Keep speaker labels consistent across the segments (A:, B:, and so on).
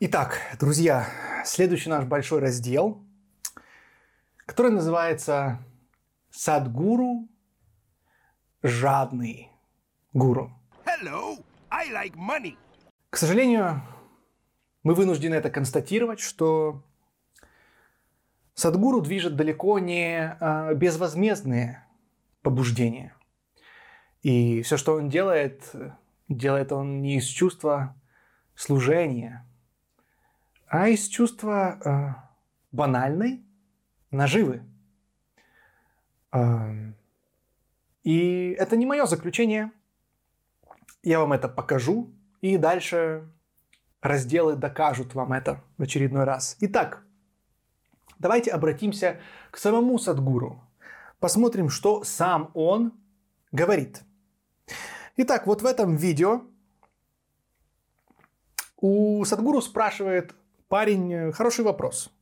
A: Итак, друзья, следующий наш большой раздел, который называется «Садгуру жадный гуру».
B: Hello, I like money.
A: К сожалению, мы вынуждены это констатировать, что Садгуру движет далеко не э, безвозмездные побуждения. И все, что он делает, делает он не из чувства служения, а из чувства э, банальной наживы. Э, и это не мое заключение. Я вам это покажу, и дальше разделы докажут вам это в очередной раз. Итак, давайте обратимся к самому Садгуру. Посмотрим, что сам он говорит. Итак, вот в этом видео у Садгуру спрашивает парень э, хороший вопрос.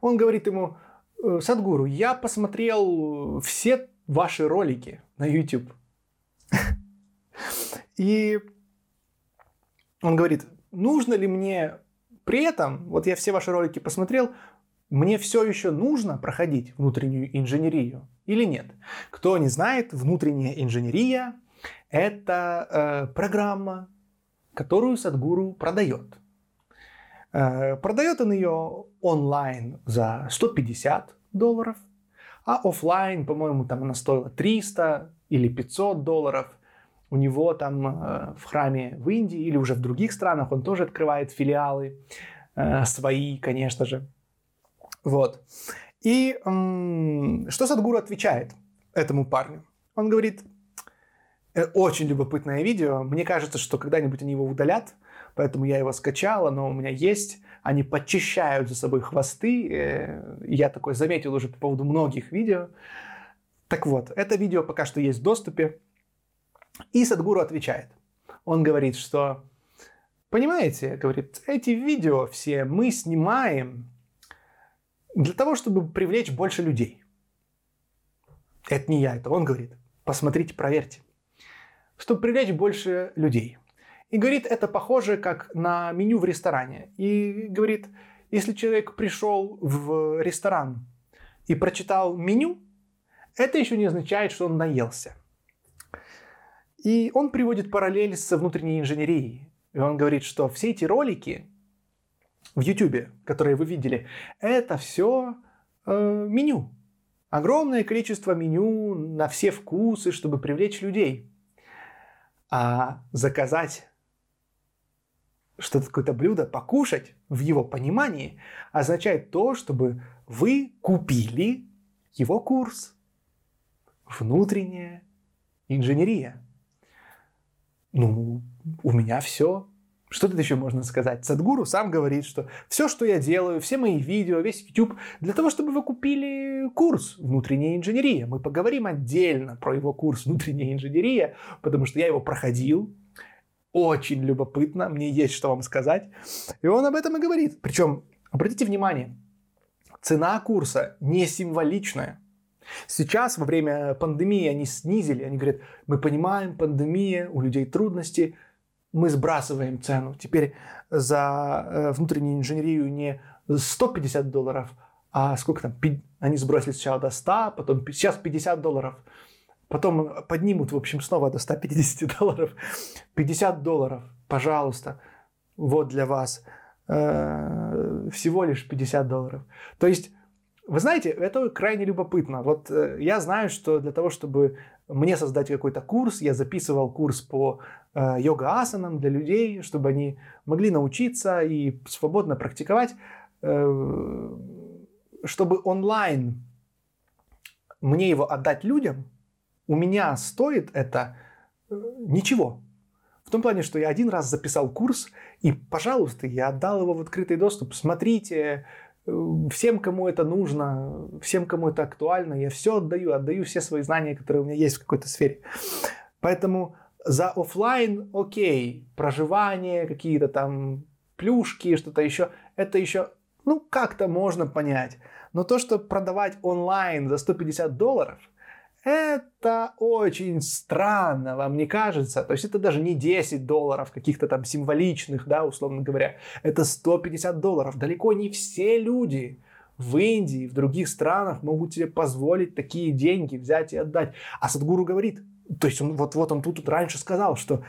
A: Он говорит ему, «Э, Садгуру, я посмотрел все ваши ролики на YouTube. И он говорит, нужно ли мне при этом, вот я все ваши ролики посмотрел, мне все еще нужно проходить внутреннюю инженерию или нет? Кто не знает, внутренняя инженерия – это э, программа, которую Садгуру продает. Э, продает он ее онлайн за 150 долларов, а офлайн, по-моему, там она стоила 300 или 500 долларов. У него там э, в храме в Индии или уже в других странах он тоже открывает филиалы э, свои, конечно же. Вот. И что Садгуру отвечает этому парню? Он говорит, «Э, очень любопытное видео. Мне кажется, что когда-нибудь они его удалят, поэтому я его скачал, оно у меня есть. Они подчищают за собой хвосты. Э, я такой заметил уже по поводу многих видео. Так вот, это видео пока что есть в доступе. И Садгуру отвечает. Он говорит, что, понимаете, говорит, эти видео все мы снимаем для того, чтобы привлечь больше людей. Это не я, это он говорит. Посмотрите, проверьте. Чтобы привлечь больше людей. И говорит, это похоже как на меню в ресторане. И говорит, если человек пришел в ресторан и прочитал меню, это еще не означает, что он наелся. И он приводит параллель со внутренней инженерией. И он говорит, что все эти ролики, в YouTube, которые вы видели, это все э, меню. Огромное количество меню на все вкусы, чтобы привлечь людей. А заказать что-то, какое-то блюдо, покушать в его понимании означает то, чтобы вы купили его курс. Внутренняя инженерия. Ну, у меня все. Что тут еще можно сказать? Садгуру сам говорит, что все, что я делаю, все мои видео, весь YouTube, для того, чтобы вы купили курс «Внутренняя инженерия». Мы поговорим отдельно про его курс «Внутренняя инженерия», потому что я его проходил. Очень любопытно, мне есть что вам сказать. И он об этом и говорит. Причем, обратите внимание, цена курса не символичная. Сейчас, во время пандемии, они снизили, они говорят, мы понимаем, пандемия, у людей трудности – мы сбрасываем цену. Теперь за э, внутреннюю инженерию не 150 долларов, а сколько там? Они сбросили сначала до 100, потом сейчас 50 долларов. Потом поднимут, в общем, снова до 150 долларов. 50 долларов, пожалуйста, вот для вас. Э, всего лишь 50 долларов. То есть вы знаете, это крайне любопытно. Вот э, я знаю, что для того, чтобы мне создать какой-то курс, я записывал курс по э, йога-асанам для людей, чтобы они могли научиться и свободно практиковать, э, чтобы онлайн мне его отдать людям, у меня стоит это э, ничего. В том плане, что я один раз записал курс, и, пожалуйста, я отдал его в открытый доступ. Смотрите, всем, кому это нужно, всем, кому это актуально, я все отдаю, отдаю все свои знания, которые у меня есть в какой-то сфере. Поэтому за офлайн, окей, проживание, какие-то там плюшки, что-то еще, это еще, ну, как-то можно понять. Но то, что продавать онлайн за 150 долларов, Это очень странно, вам не кажется? То есть это даже не 10 долларов каких-то там символичных, да, условно говоря. Это 150 долларов. Далеко не все люди в Индии, в других странах могут себе позволить такие деньги взять и отдать. А Садгуру говорит, то есть он вот, вот он тут, тут раньше сказал, что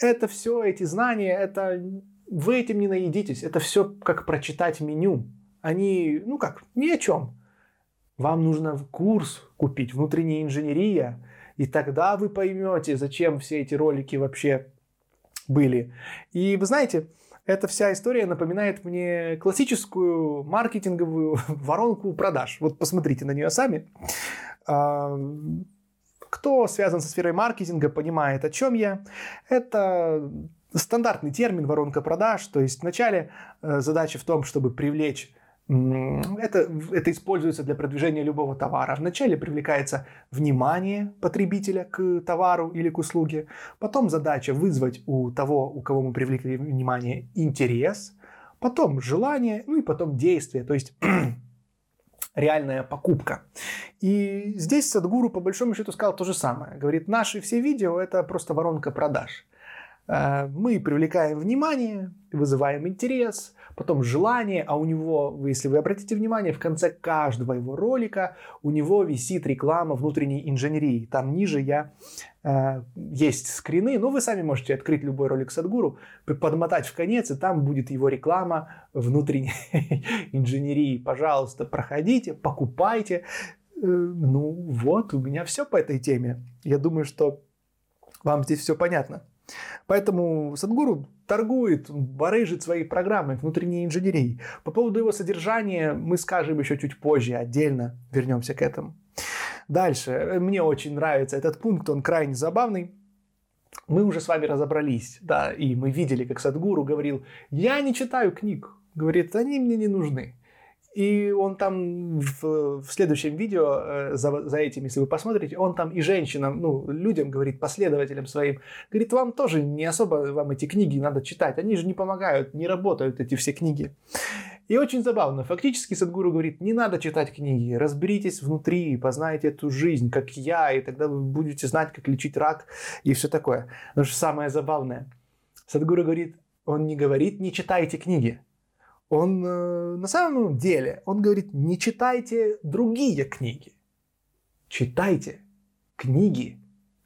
A: это все, эти знания, это вы этим не наедитесь. Это все как прочитать меню. Они, ну как, ни о чем. Вам нужно курс купить, внутренняя инженерия, и тогда вы поймете, зачем все эти ролики вообще были. И вы знаете, эта вся история напоминает мне классическую маркетинговую воронку продаж. Вот посмотрите на нее сами. А, кто связан со сферой маркетинга, понимает, о чем я. Это стандартный термин воронка продаж. То есть вначале э, задача в том, чтобы привлечь это, это используется для продвижения любого товара. Вначале привлекается внимание потребителя к товару или к услуге. Потом задача вызвать у того, у кого мы привлекли внимание, интерес. Потом желание, ну и потом действие. То есть реальная покупка. И здесь Садгуру по большому счету сказал то же самое. Говорит, наши все видео это просто воронка продаж. Э, мы привлекаем внимание, вызываем интерес, потом желание, а у него, если вы обратите внимание, в конце каждого его ролика у него висит реклама внутренней инженерии. Там ниже я э, есть скрины, но вы сами можете открыть любой ролик Садгуру, подмотать в конец, и там будет его реклама внутренней инженерии. Пожалуйста, проходите, покупайте. Э, ну вот, у меня все по этой теме. Я думаю, что вам здесь все понятно. Поэтому Садгуру торгует, барыжит своей программой внутренней инженерии. По поводу его содержания мы скажем еще чуть позже, отдельно вернемся к этому. Дальше. Мне очень нравится этот пункт, он крайне забавный. Мы уже с вами разобрались, да, и мы видели, как Садгуру говорил, я не читаю книг. Говорит, они мне не нужны. И он там в, в следующем видео, э, за, за этим, если вы посмотрите, он там и женщинам, ну, людям говорит, последователям своим, говорит, вам тоже не особо, вам эти книги надо читать, они же не помогают, не работают эти все книги. И очень забавно, фактически Садгуру говорит, не надо читать книги, разберитесь внутри, познайте эту жизнь, как я, и тогда вы будете знать, как лечить рак и все такое. Но что самое забавное, Садгуру говорит, он не говорит, не читайте книги, он э, на самом деле, он говорит, не читайте другие книги. Читайте книги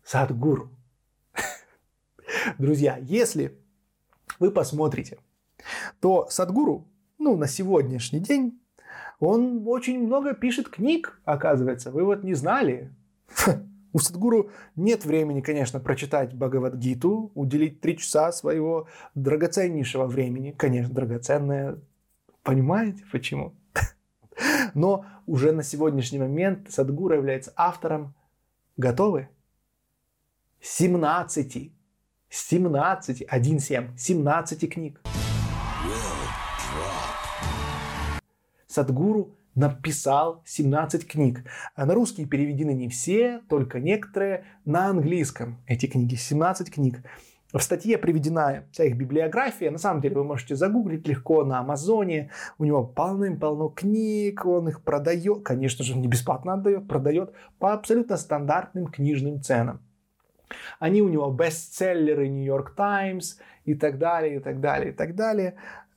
A: Садгуру. Друзья, если вы посмотрите, то Садгуру, ну, на сегодняшний день, он очень много пишет книг, оказывается. Вы вот не знали. У Садгуру нет времени, конечно, прочитать Бхагавадгиту, уделить три часа своего драгоценнейшего времени. Конечно, драгоценное Понимаете, почему? Но уже на сегодняшний момент Садгура является автором, готовы? 17, 17, 1-7, 17 книг. Садгуру написал 17 книг. А на русский переведены не все, только некоторые. На английском эти книги, 17 книг. В статье приведена вся их библиография. На самом деле вы можете загуглить легко на Амазоне. У него полным-полно книг, он их продает. Конечно же, не бесплатно отдает, продает по абсолютно стандартным книжным ценам. Они у него бестселлеры York Times и так далее, и так далее, и так далее.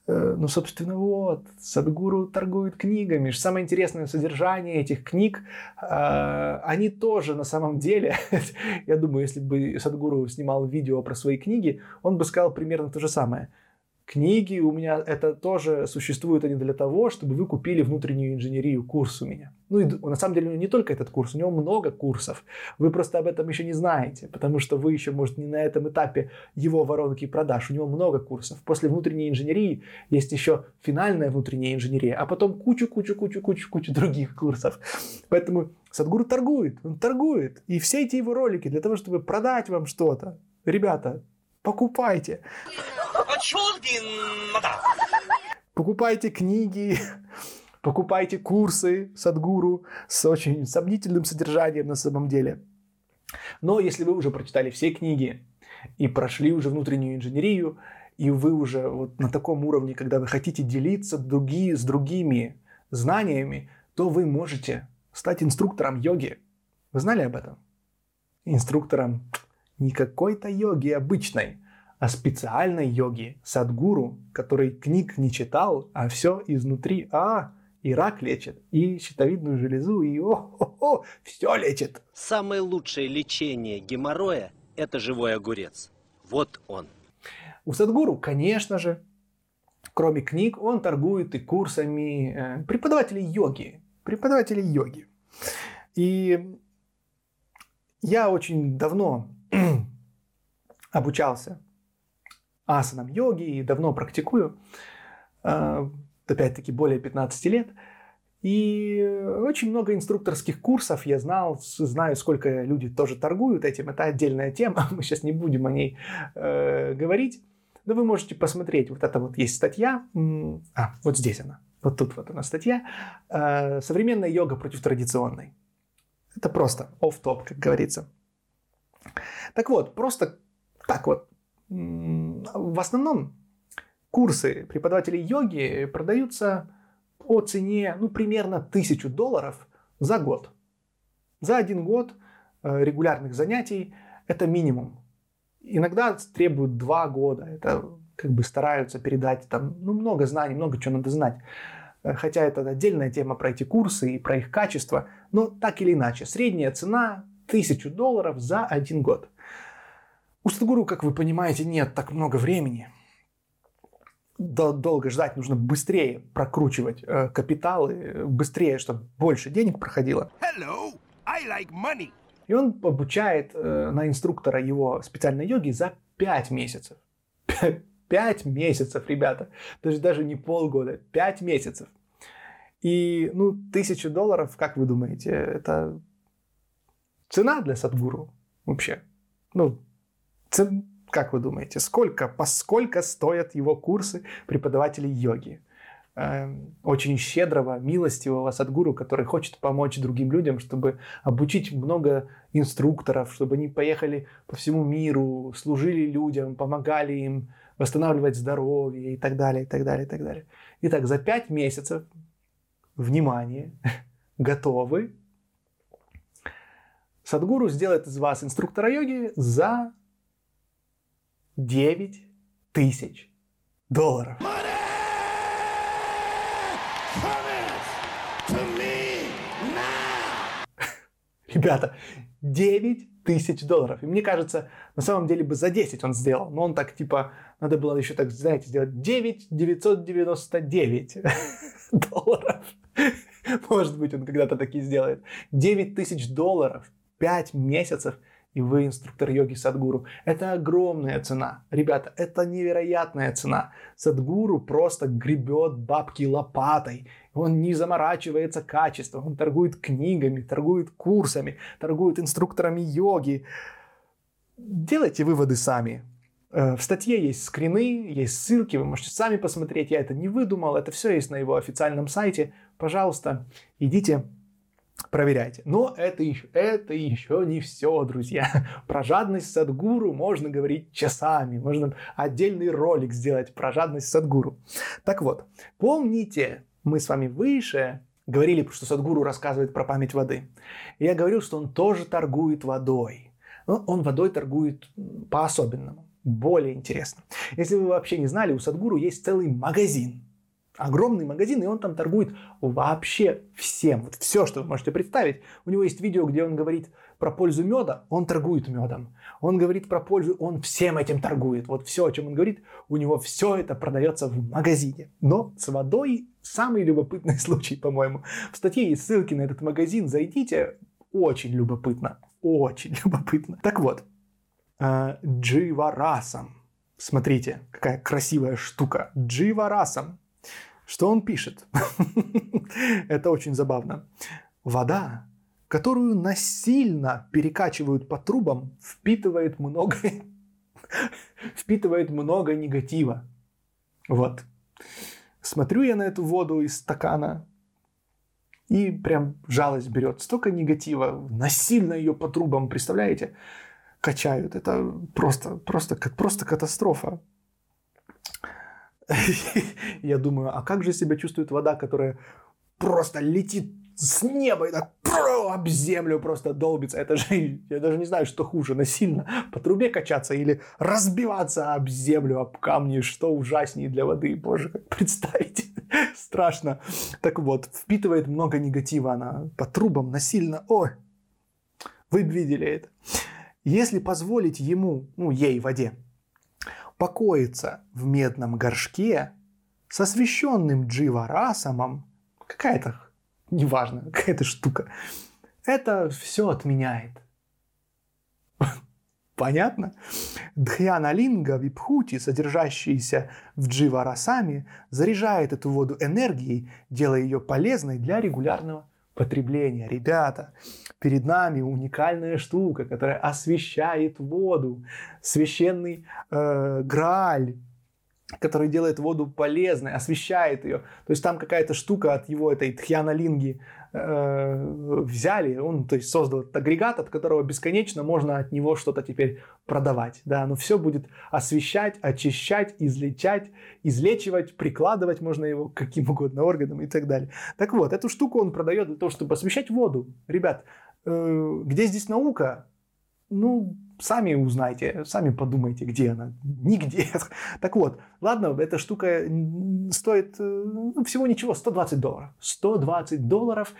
A: Э, ну, собственно, вот, Садгуру торгует книгами. Самое интересное содержание этих книг, э, они тоже на самом деле, я думаю, если бы Садгуру снимал видео про свои книги, он бы сказал примерно то же самое – Книги у меня это тоже существуют они для того, чтобы вы купили внутреннюю инженерию, курс у меня. Ну и на самом деле не только этот курс, у него много курсов. Вы просто об этом еще не знаете, потому что вы еще, может, не на этом этапе его воронки продаж. У него много курсов. После внутренней инженерии есть еще финальная внутренняя инженерия, а потом кучу-кучу-кучу-кучу-кучу других курсов. Поэтому Садгуру торгует, он торгует. И все эти его ролики для того, чтобы продать вам что-то. Ребята, покупайте. Покупайте книги, покупайте курсы Садгуру с очень сомнительным содержанием на самом деле. Но если вы уже прочитали все книги и прошли уже внутреннюю инженерию, и вы уже вот на таком уровне, когда вы хотите делиться другие, с другими знаниями, то вы можете стать инструктором йоги Вы знали об этом? Инструктором не какой-то йоги обычной, а специальной йоги, садгуру, который книг не читал, а все изнутри, а, и рак лечит, и щитовидную железу, и о-хо-хо, все лечит.
C: Самое лучшее лечение геморроя – это живой огурец. Вот он.
A: У Садгуру, конечно же, кроме книг, он торгует и курсами э, преподавателей йоги. Преподавателей йоги. И я очень давно обучался асанам йоги и давно практикую, э, опять-таки более 15 лет. И очень много инструкторских курсов я знал, знаю, сколько люди тоже торгуют этим. Это отдельная тема, мы сейчас не будем о ней э, говорить. Но вы можете посмотреть, вот это вот есть статья, а, вот здесь она, вот тут вот она статья, э, «Современная йога против традиционной». Это просто оф-топ, как говорится. Так вот, просто так вот, в основном курсы преподавателей йоги продаются по цене, ну, примерно тысячу долларов за год. За один год э, регулярных занятий это минимум. Иногда требуют два года. Это как бы стараются передать там, ну, много знаний, много чего надо знать. Э, хотя это отдельная тема про эти курсы и про их качество. Но так или иначе, средняя цена тысячу долларов за один год. У Садгуру, как вы понимаете, нет так много времени. Долго ждать, нужно быстрее прокручивать э, капиталы, быстрее, чтобы больше денег проходило.
B: Hello, I like money.
A: И он обучает э, на инструктора его специальной йоги за 5 месяцев. 5 месяцев, ребята. То есть даже не полгода, 5 месяцев. И, ну, тысячу долларов, как вы думаете, это цена для Садгуру вообще? Ну, как вы думаете, сколько, поскольку стоят его курсы преподавателей йоги? Эм, очень щедрого, милостивого садгуру, который хочет помочь другим людям, чтобы обучить много инструкторов, чтобы они поехали по всему миру, служили людям, помогали им восстанавливать здоровье и так далее, и так далее, и так далее. Итак, за пять месяцев, внимание, готовы, Садгуру сделает из вас инструктора йоги за 9 тысяч долларов. Ребята, 9 тысяч долларов. И мне кажется, на самом деле бы за 10 он сделал. Но он так, типа, надо было еще так, знаете, сделать 9 999 долларов. Может быть, он когда-то таки сделает. 9 тысяч долларов, 5 месяцев – и вы инструктор йоги Садгуру. Это огромная цена. Ребята, это невероятная цена. Садгуру просто гребет бабки лопатой. Он не заморачивается качеством. Он торгует книгами, торгует курсами, торгует инструкторами йоги. Делайте выводы сами. Э, в статье есть скрины, есть ссылки, вы можете сами посмотреть. Я это не выдумал, это все есть на его официальном сайте. Пожалуйста, идите, проверяйте. Но это еще, это еще не все, друзья. Про жадность Садгуру можно говорить часами. Можно отдельный ролик сделать про жадность Садгуру. Так вот, помните, мы с вами выше говорили, что Садгуру рассказывает про память воды. И я говорил, что он тоже торгует водой. Но он водой торгует по-особенному, более интересно. Если вы вообще не знали, у Садгуру есть целый магазин огромный магазин, и он там торгует вообще всем. Вот все, что вы можете представить. У него есть видео, где он говорит про пользу меда, он торгует медом. Он говорит про пользу, он всем этим торгует. Вот все, о чем он говорит, у него все это продается в магазине. Но с водой самый любопытный случай, по-моему. В статье есть ссылки на этот магазин, зайдите. Очень любопытно. Очень любопытно. Так вот, э, Дживарасам. Смотрите, какая красивая штука. Дживарасам что он пишет? Это очень забавно. Вода, которую насильно перекачивают по трубам, впитывает много, впитывает много негатива. Вот. Смотрю я на эту воду из стакана, и прям жалость берет. Столько негатива, насильно ее по трубам, представляете, качают. Это просто, просто, просто катастрофа. Я думаю, а как же себя чувствует вода, которая просто летит с неба и так об землю просто долбится. Это же, я даже не знаю, что хуже, насильно по трубе качаться или разбиваться об землю, об камни, что ужаснее для воды. Боже, как представить. Страшно. Так вот, впитывает много негатива она по трубам насильно. Ой, вы видели это. Если позволить ему, ну, ей, воде, покоиться в медном горшке с освященным дживарасамом, какая-то, неважно, какая-то штука, это все отменяет. Понятно? Дхьяналинга випхути, содержащийся в дживарасами, заряжает эту воду энергией, делая ее полезной для регулярного потребления. Ребята, перед нами уникальная штука, которая освещает воду. Священный э, Грааль, который делает воду полезной, освещает ее. То есть там какая-то штука от его этой тхьяналинги э, взяли, он то есть создал этот агрегат, от которого бесконечно можно от него что-то теперь продавать. Да, но все будет освещать, очищать, излечать, излечивать, прикладывать можно его к каким угодно органам и так далее. Так вот, эту штуку он продает для того, чтобы освещать воду. Ребят, э, где здесь наука? Ну, сами узнайте, сами подумайте, где она. Нигде. Так вот, ладно, эта штука стоит ну, всего ничего, 120 долларов. 120 долларов,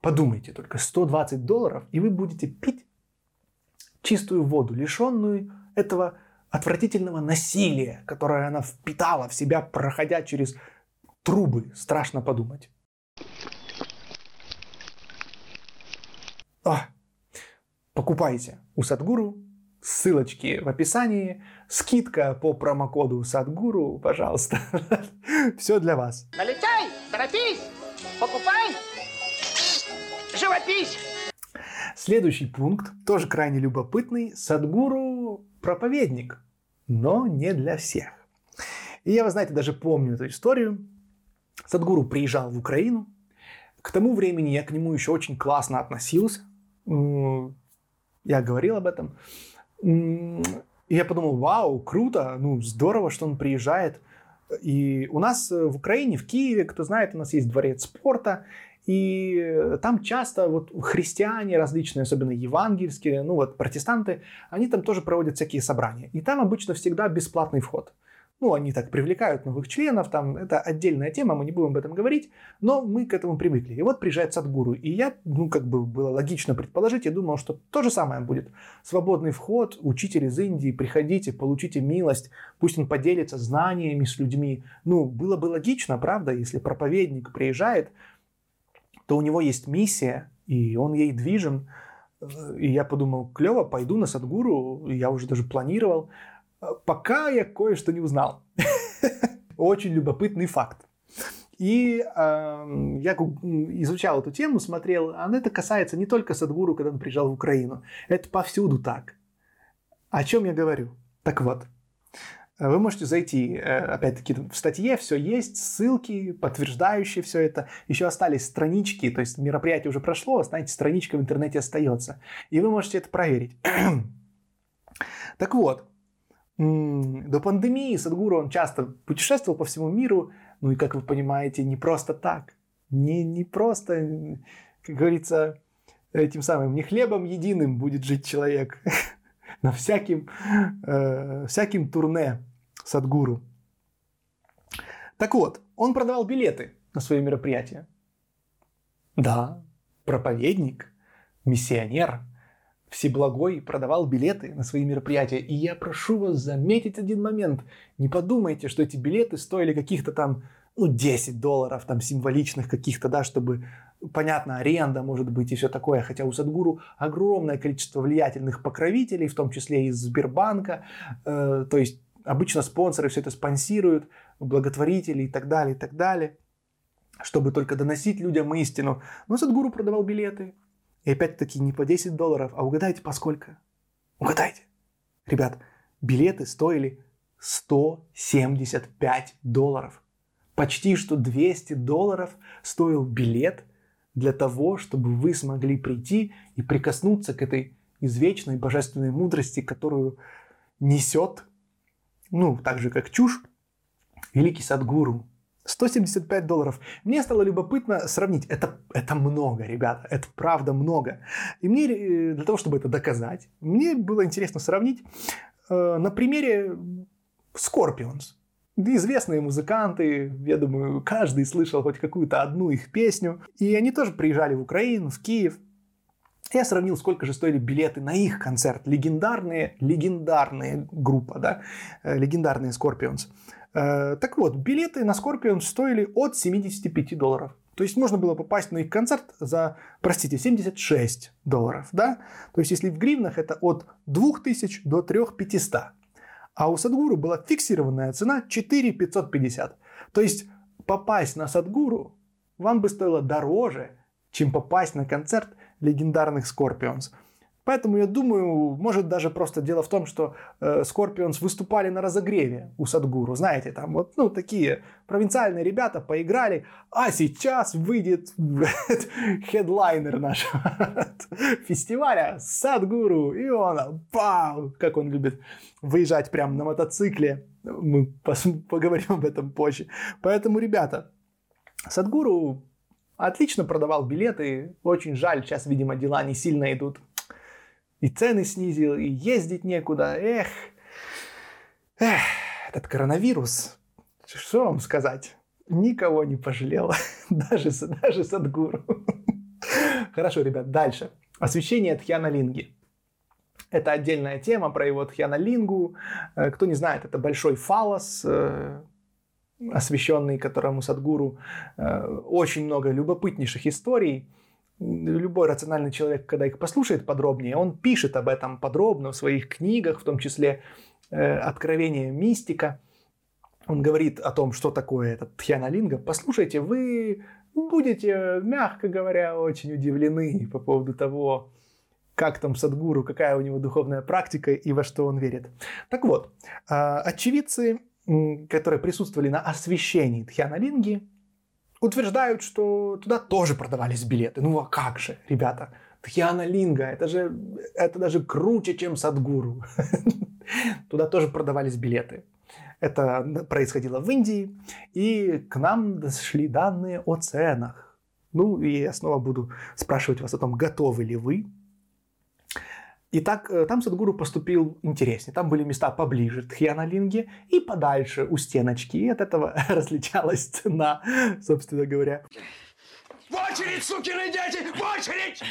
A: подумайте только, 120 долларов, и вы будете пить чистую воду, лишенную этого отвратительного насилия, которое она впитала в себя, проходя через трубы. Страшно подумать. А, покупайте у Садгуру. Ссылочки в описании. Скидка по промокоду Садгуру, пожалуйста. Все для вас.
D: Налетай, торопись, покупай, живопись.
A: Следующий пункт, тоже крайне любопытный. Садгуру проповедник, но не для всех. И я, вы знаете, даже помню эту историю. Садгуру приезжал в Украину. К тому времени я к нему еще очень классно относился. Я говорил об этом. И я подумал, вау, круто, ну здорово, что он приезжает. И у нас в Украине, в Киеве, кто знает, у нас есть дворец спорта, и там часто вот христиане различные, особенно евангельские, ну вот протестанты, они там тоже проводят всякие собрания. И там обычно всегда бесплатный вход ну, они так привлекают новых членов, там, это отдельная тема, мы не будем об этом говорить, но мы к этому привыкли. И вот приезжает Садгуру, и я, ну, как бы было логично предположить, я думал, что то же самое будет. Свободный вход, учитель из Индии, приходите, получите милость, пусть он поделится знаниями с людьми. Ну, было бы логично, правда, если проповедник приезжает, то у него есть миссия, и он ей движен, и я подумал, клево, пойду на Садгуру, я уже даже планировал, пока я кое-что не узнал. Очень любопытный факт. И э, я изучал эту тему, смотрел, а это касается не только Садгуру, когда он приезжал в Украину. Это повсюду так. О чем я говорю? Так вот, вы можете зайти, э, опять-таки, в статье все есть, ссылки, подтверждающие все это. Еще остались странички, то есть мероприятие уже прошло, знаете, страничка в интернете остается. И вы можете это проверить. так вот, до пандемии Садгуру он часто путешествовал по всему миру, ну и, как вы понимаете, не просто так. Не, не просто, как говорится, этим самым, не хлебом единым будет жить человек, на всяким, э, всяким турне Садгуру. Так вот, он продавал билеты на свои мероприятия. Да, проповедник, миссионер – Всеблагой продавал билеты на свои мероприятия. И я прошу вас заметить один момент. Не подумайте, что эти билеты стоили каких-то там, ну, 10 долларов, там, символичных каких-то, да, чтобы, понятно, аренда может быть и все такое. Хотя у Садгуру огромное количество влиятельных покровителей, в том числе из Сбербанка. Э, то есть обычно спонсоры все это спонсируют, благотворители и так далее, и так далее чтобы только доносить людям истину. Но Садгуру продавал билеты, и опять-таки не по 10 долларов, а угадайте по сколько? Угадайте. Ребят, билеты стоили 175 долларов. Почти что 200 долларов стоил билет для того, чтобы вы смогли прийти и прикоснуться к этой извечной божественной мудрости, которую несет, ну, так же как чушь, великий Садгуру. 175 долларов. Мне стало любопытно сравнить. Это, это много, ребята. Это правда много. И мне, э, для того, чтобы это доказать, мне было интересно сравнить э, на примере Scorpions. Известные музыканты, я думаю, каждый слышал хоть какую-то одну их песню. И они тоже приезжали в Украину, в Киев. Я сравнил, сколько же стоили билеты на их концерт. Легендарные, легендарные группа, да, э, легендарные Scorpions. Э, так вот, билеты на Scorpion стоили от 75 долларов. То есть можно было попасть на их концерт за, простите, 76 долларов, да? То есть если в гривнах это от 2000 до 3500. А у Садгуру была фиксированная цена 4550. То есть попасть на Садгуру вам бы стоило дороже, чем попасть на концерт легендарных Scorpions. Поэтому я думаю, может даже просто дело в том, что э, Scorpions выступали на разогреве у Садгуру. Знаете, там вот ну, такие провинциальные ребята поиграли, а сейчас выйдет хедлайнер нашего фестиваля Садгуру. И он, пау, как он любит выезжать прямо на мотоцикле. Мы поговорим об этом позже. Поэтому, ребята, Садгуру отлично продавал билеты. Очень жаль, сейчас, видимо, дела не сильно идут и цены снизил, и ездить некуда. Эх, эх, этот коронавирус, что вам сказать? Никого не пожалел, даже, даже Садгуру. Хорошо, ребят, дальше. Освещение Тхьяна-Линги. Это отдельная тема про его Тхьяна-Лингу. Э, кто не знает, это большой фалос, э, освещенный которому Садгуру э, очень много любопытнейших историй любой рациональный человек, когда их послушает подробнее, он пишет об этом подробно в своих книгах, в том числе э, «Откровение мистика». Он говорит о том, что такое этот Тхьяналинга. Послушайте, вы будете, мягко говоря, очень удивлены по поводу того, как там Садгуру, какая у него духовная практика и во что он верит. Так вот, э, очевидцы, которые присутствовали на освящении Тхьяналинги, утверждают, что туда тоже продавались билеты. Ну а как же, ребята? Тхьяна Линга, это же это даже круче, чем Садгуру. Туда тоже продавались билеты. Это происходило в Индии, и к нам дошли данные о ценах. Ну, и я снова буду спрашивать вас о том, готовы ли вы и так э, там Садгуру поступил интереснее. Там были места поближе к и подальше у стеночки. И от этого различалась цена, собственно говоря.
B: В очередь, сукины дети! В очередь!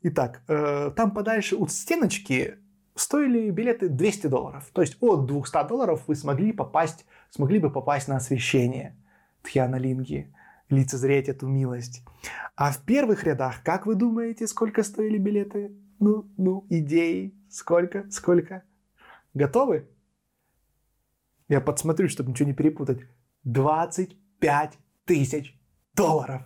A: Итак, э, там подальше у стеночки стоили билеты 200 долларов. То есть от 200 долларов вы смогли попасть, смогли бы попасть на освещение Тхьяналинги, лицезреть эту милость. А в первых рядах, как вы думаете, сколько стоили билеты? Ну, ну, идеи. Сколько? Сколько? Готовы? Я подсмотрю, чтобы ничего не перепутать. 25 тысяч долларов.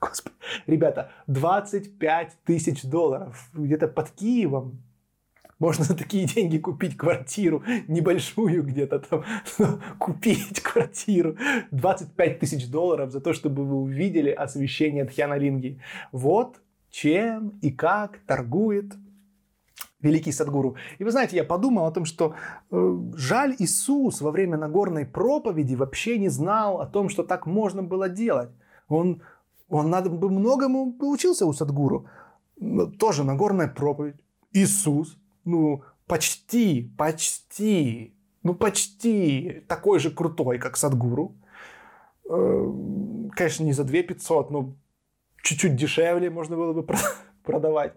A: Господи. Ребята, 25 тысяч долларов. Где-то под Киевом можно за такие деньги купить квартиру, небольшую где-то там, купить квартиру. 25 тысяч долларов за то, чтобы вы увидели освещение Тхьяналинги. Вот чем и как торгует великий Садгуру. И вы знаете, я подумал о том, что э, жаль Иисус во время Нагорной проповеди вообще не знал о том, что так можно было делать. Он, он надо бы многому поучился у Садгуру. Тоже Нагорная проповедь. Иисус ну, почти, почти, ну, почти такой же крутой, как Садгуру. Э, конечно, не за 2 500, но чуть-чуть дешевле можно было бы продавать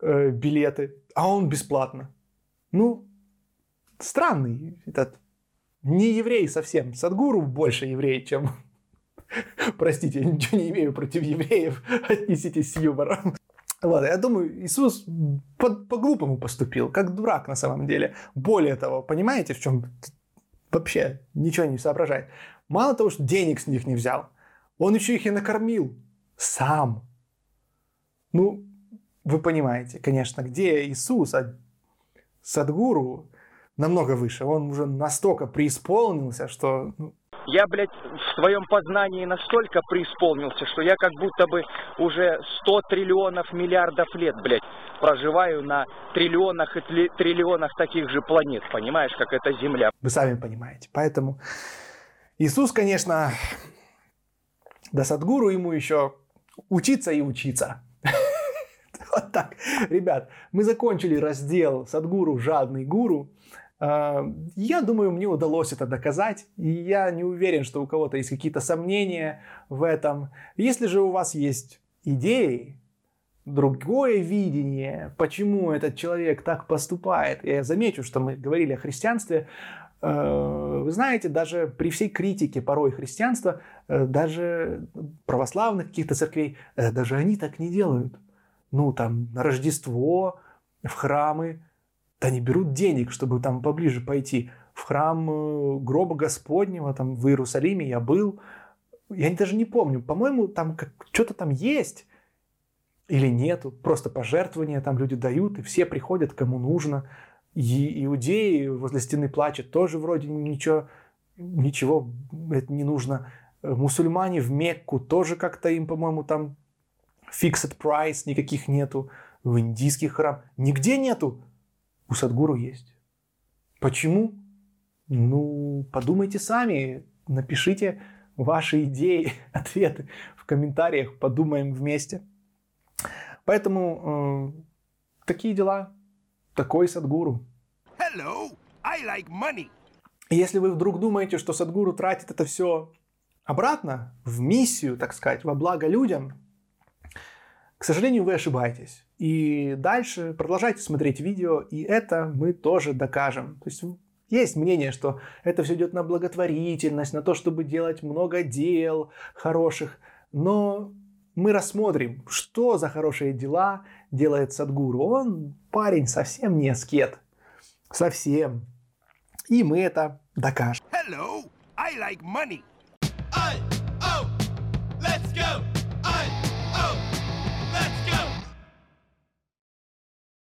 A: э, билеты. А он бесплатно. Ну, странный этот не еврей совсем. Садгуру больше еврей, чем... Простите, я ничего не имею против евреев. Отнеситесь с юмором. Ладно, я думаю, Иисус по- по-глупому поступил, как дурак на самом деле. Более того, понимаете, в чем вообще ничего не соображает? Мало того, что денег с них не взял, он еще их и накормил сам. Ну, вы понимаете, конечно, где Иисус, а Садгуру намного выше. Он уже настолько преисполнился, что... Ну...
E: я, блядь, в своем познании настолько преисполнился, что я как будто бы уже 100 триллионов миллиардов лет, блядь, проживаю на триллионах и тли- триллионах таких же планет, понимаешь, как эта Земля.
A: Вы сами понимаете. Поэтому Иисус, конечно, да Садгуру ему еще учиться и учиться. Вот так. Ребят, мы закончили раздел Садгуру «Жадный гуру». А, Я думаю, мне удалось это доказать, и я не уверен, что у кого-то есть какие-то сомнения в этом. Если же у вас есть идеи, другое видение, почему этот человек так поступает. Я замечу, что мы говорили о христианстве. Э, Вы знаете, даже при всей критике порой христианства, э, даже православных каких-то церквей, э, даже они так не делают. Ну, там, на Рождество, в храмы, да не берут денег, чтобы там поближе пойти. В храм э, гроба Господнего, там в Иерусалиме я был. Я даже не помню, по-моему, там как, что-то там есть или нету. Просто пожертвования там люди дают, и все приходят, кому нужно. И иудеи возле стены плачут, тоже вроде ничего, ничего это не нужно. Мусульмане в Мекку тоже как-то им, по-моему, там fixed price никаких нету. В индийских храм нигде нету. У Садгуру есть. Почему? Ну, подумайте сами, напишите ваши идеи, ответы в комментариях, подумаем вместе. Поэтому э, такие дела, такой Садгуру.
B: Hello, I like money.
A: Если вы вдруг думаете, что Садгуру тратит это все обратно, в миссию, так сказать, во благо людям, к сожалению, вы ошибаетесь. И дальше продолжайте смотреть видео, и это мы тоже докажем. То есть есть мнение, что это все идет на благотворительность, на то, чтобы делать много дел хороших, но мы рассмотрим, что за хорошие дела делает Садгуру. Он парень совсем не аскет. Совсем. И мы это докажем.
B: Hello, I like money.
F: I